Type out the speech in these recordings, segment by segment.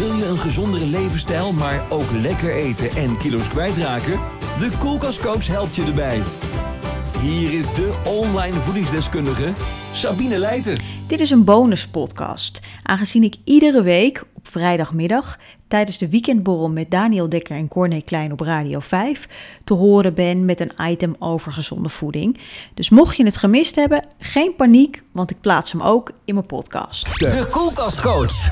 Wil je een gezondere levensstijl, maar ook lekker eten en kilo's kwijtraken? De Koelkastcoach helpt je erbij. Hier is de online voedingsdeskundige Sabine Leijten. Dit is een bonuspodcast, aangezien ik iedere week op vrijdagmiddag tijdens de weekendborrel met Daniel Dekker en Corné Klein op Radio 5 te horen ben met een item over gezonde voeding. Dus mocht je het gemist hebben, geen paniek, want ik plaats hem ook in mijn podcast. De Koelkastcoach.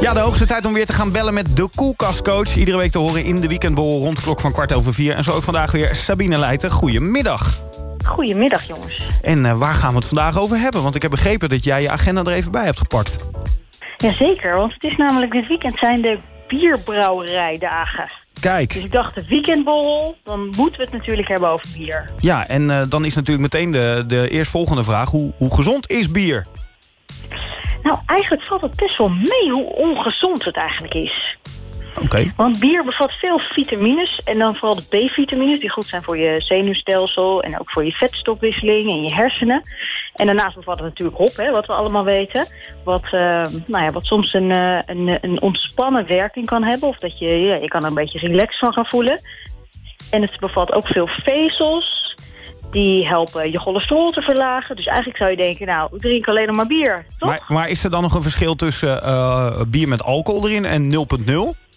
Ja, de hoogste tijd om weer te gaan bellen met de Koelkastcoach. Iedere week te horen in de weekendborrel rond de klok van kwart over vier. En zo ook vandaag weer Sabine Leijten. Goedemiddag. Goedemiddag jongens. En uh, waar gaan we het vandaag over hebben? Want ik heb begrepen dat jij je agenda er even bij hebt gepakt. Jazeker, want het is namelijk dit weekend zijn de bierbrouwerijdagen. Kijk. Dus ik dacht, de weekendborrel, dan moeten we het natuurlijk hebben over bier. Ja, en uh, dan is natuurlijk meteen de, de eerstvolgende vraag. Hoe, hoe gezond is bier? Nou, eigenlijk valt het best wel mee hoe ongezond het eigenlijk is. Okay. Want bier bevat veel vitamines en dan vooral de B-vitamines... die goed zijn voor je zenuwstelsel en ook voor je vetstofwisseling en je hersenen. En daarnaast bevat het natuurlijk hop, hè, wat we allemaal weten. Wat, uh, nou ja, wat soms een, uh, een, een ontspannen werking kan hebben. Of dat je, ja, je kan er een beetje relaxed van gaan voelen. En het bevat ook veel vezels. Die helpen je cholesterol te verlagen. Dus eigenlijk zou je denken, nou, drink alleen nog maar bier, toch? Maar, maar is er dan nog een verschil tussen uh, bier met alcohol erin en 0,0?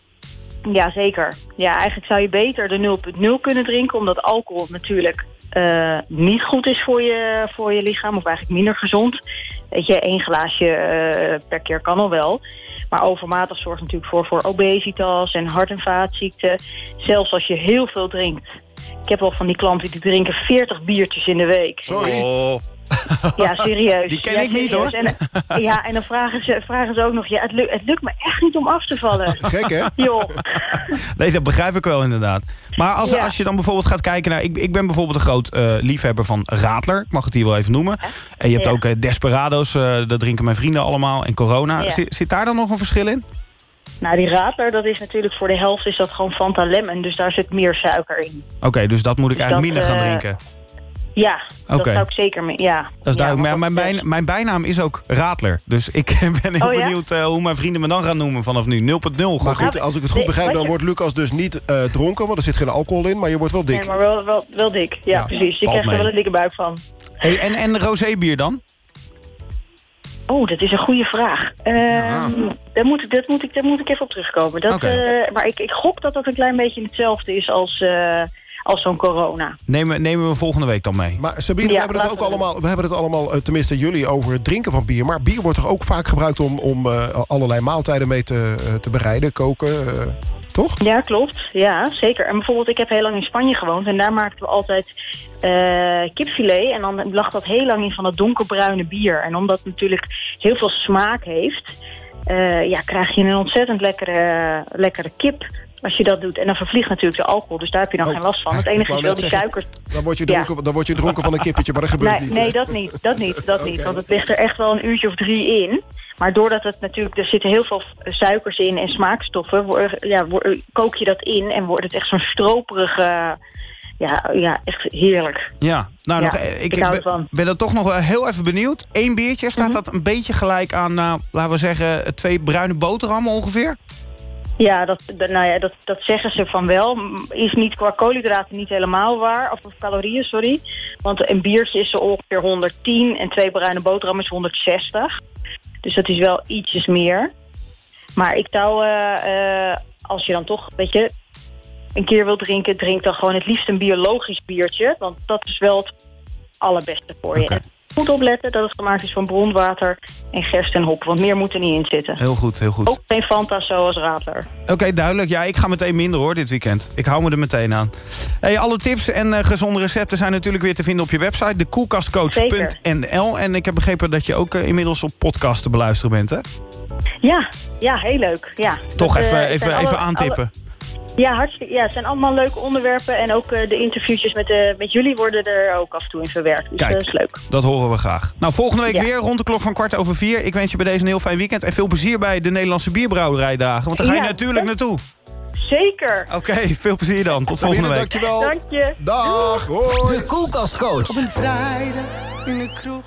Ja, zeker. Ja, eigenlijk zou je beter de 0,0 kunnen drinken... omdat alcohol natuurlijk uh, niet goed is voor je, voor je lichaam... of eigenlijk minder gezond. Weet je, één glaasje uh, per keer kan al wel. Maar overmatig zorgt natuurlijk voor, voor obesitas en hart- en vaatziekten. Zelfs als je heel veel drinkt. Ik heb wel van die klanten die drinken 40 biertjes in de week. Sorry. Oh. Ja, serieus. Die ken ja, ik niet, hoor. En, ja, en dan vragen ze, vragen ze ook nog... Ja, het, lukt, het lukt me echt niet om af te vallen. Gek, hè? Joh. Nee, dat begrijp ik wel inderdaad. Maar als, Ja. als je dan bijvoorbeeld gaat kijken naar... Ik, ik ben bijvoorbeeld een groot eh, liefhebber van Radler. Ik mag het hier wel even noemen. En je hebt Ja. ook eh, Desperados. eh, dat drinken mijn vrienden allemaal. En Corona. Ja. Zit, zit daar dan nog een verschil in? Nou, die radler, dat is natuurlijk voor de helft is dat gewoon Fanta Lemon. Dus daar zit meer suiker in. Oké, dus dat moet ik Dus eigenlijk dat, minder gaan drinken. Ja, dat Oké. zou ik zeker mee. Ja. Dat is Ja, duidelijk. Maar mijn, dat- mijn, mijn bijnaam is ook Radler. Dus ik ben heel Oh, ja? benieuwd eh, hoe mijn vrienden me dan gaan noemen vanaf nu. 0.0. Maar Goed. goed, als ik het goed Nee, begrijp, dan wordt Lucas dus niet eh, dronken, want er zit geen alcohol in, maar je wordt wel dik. Nee, maar wel, wel, wel dik. Ja, Ja, precies. Je krijgt er wel een dikke buik van. Hey, en, en rosébier dan? Oh, dat is een goede vraag. Ja. daar, moet ik, dat moet ik, daar moet ik even op terugkomen. Dat, eh, maar ik, ik gok dat dat een klein beetje hetzelfde is als, eh, als zo'n corona. Nemen, nemen we volgende week dan mee. Maar Sabine, Ja, we hebben het ook we allemaal, we hebben het allemaal, eh, tenminste jullie, over het drinken van bier. Maar bier wordt toch ook vaak gebruikt om, om eh, allerlei maaltijden mee te, te bereiden, koken, eh, toch? Ja, klopt. Ja, zeker. En bijvoorbeeld, ik heb heel lang in Spanje gewoond. En daar maakten we altijd eh, kipfilet. En dan lag dat heel lang in van dat donkerbruine bier. En omdat het natuurlijk heel veel smaak heeft... eh, ja, krijg je een ontzettend lekkere, lekkere kip als je dat doet. En dan vervliegt natuurlijk de alcohol. Dus daar heb je dan Oh, geen last van. Het enige is wel die suiker... Dan word je Ja. dronken, dan word je dronken van een kippetje, maar dat gebeurt Nee, niet. nee, dat niet. Dat niet, dat niet. Want het ligt er echt wel een uurtje of drie in. Maar doordat het natuurlijk, er zitten heel veel suikers in en smaakstoffen, ja, kook je dat in en wordt het echt zo'n stroperige, ja, ja, echt heerlijk. Ja, nou, Ja, nog, eh, ik ben, ben er toch nog heel even benieuwd. Eén biertje, staat Mhm. dat een beetje gelijk aan, nou, laten we zeggen, twee bruine boterhammen ongeveer? Ja, dat, nou ja, dat, dat zeggen ze van wel. Is niet qua koolhydraten niet helemaal waar. Of, of calorieën, sorry. Want een biertje is zo ongeveer 110 en twee bruine boterhammen is 160. Dus dat is wel ietsjes meer. Maar ik zou, eh, eh, als je dan toch, weet je, een keer wilt drinken, drink dan gewoon het liefst een biologisch biertje. Want dat is wel het allerbeste voor je. En Goed opletten dat het gemaakt is van bronwater en gerst en hop. Want meer moet er niet in zitten. Heel goed, heel goed. Ook geen Fanta zoals Radler. Oké, duidelijk. Ja, ik ga meteen minder hoor dit weekend. Ik hou me er meteen aan. Hey, alle tips en eh, gezonde recepten zijn natuurlijk weer te vinden op je website. Dekoelkastcoach.nl En ik heb begrepen dat je ook eh, inmiddels op podcast te beluisteren bent, hè? Ja, ja, heel leuk. Ja. Toch Dat, even, eh, even, even aantippen. alle- ja, hartstikke. Ja, het zijn allemaal leuke onderwerpen. En ook eh, de interviewtjes met, eh, met jullie worden er ook af en toe in verwerkt. Dus Kijk. dat is leuk. Dat horen we graag. Nou, volgende week Ja. weer rond de klok van kwart over vier. Ik wens je bij deze een heel fijn weekend. En veel plezier bij de Nederlandse bierbrouwerijdagen. Want daar ga je Ja, natuurlijk dat- naartoe. Zeker. Oké, veel plezier dan. Tot volgende week. dankjewel. Dank je. Dag, hoi. De Koelkastcoach. Op een vrijdag in de kroeg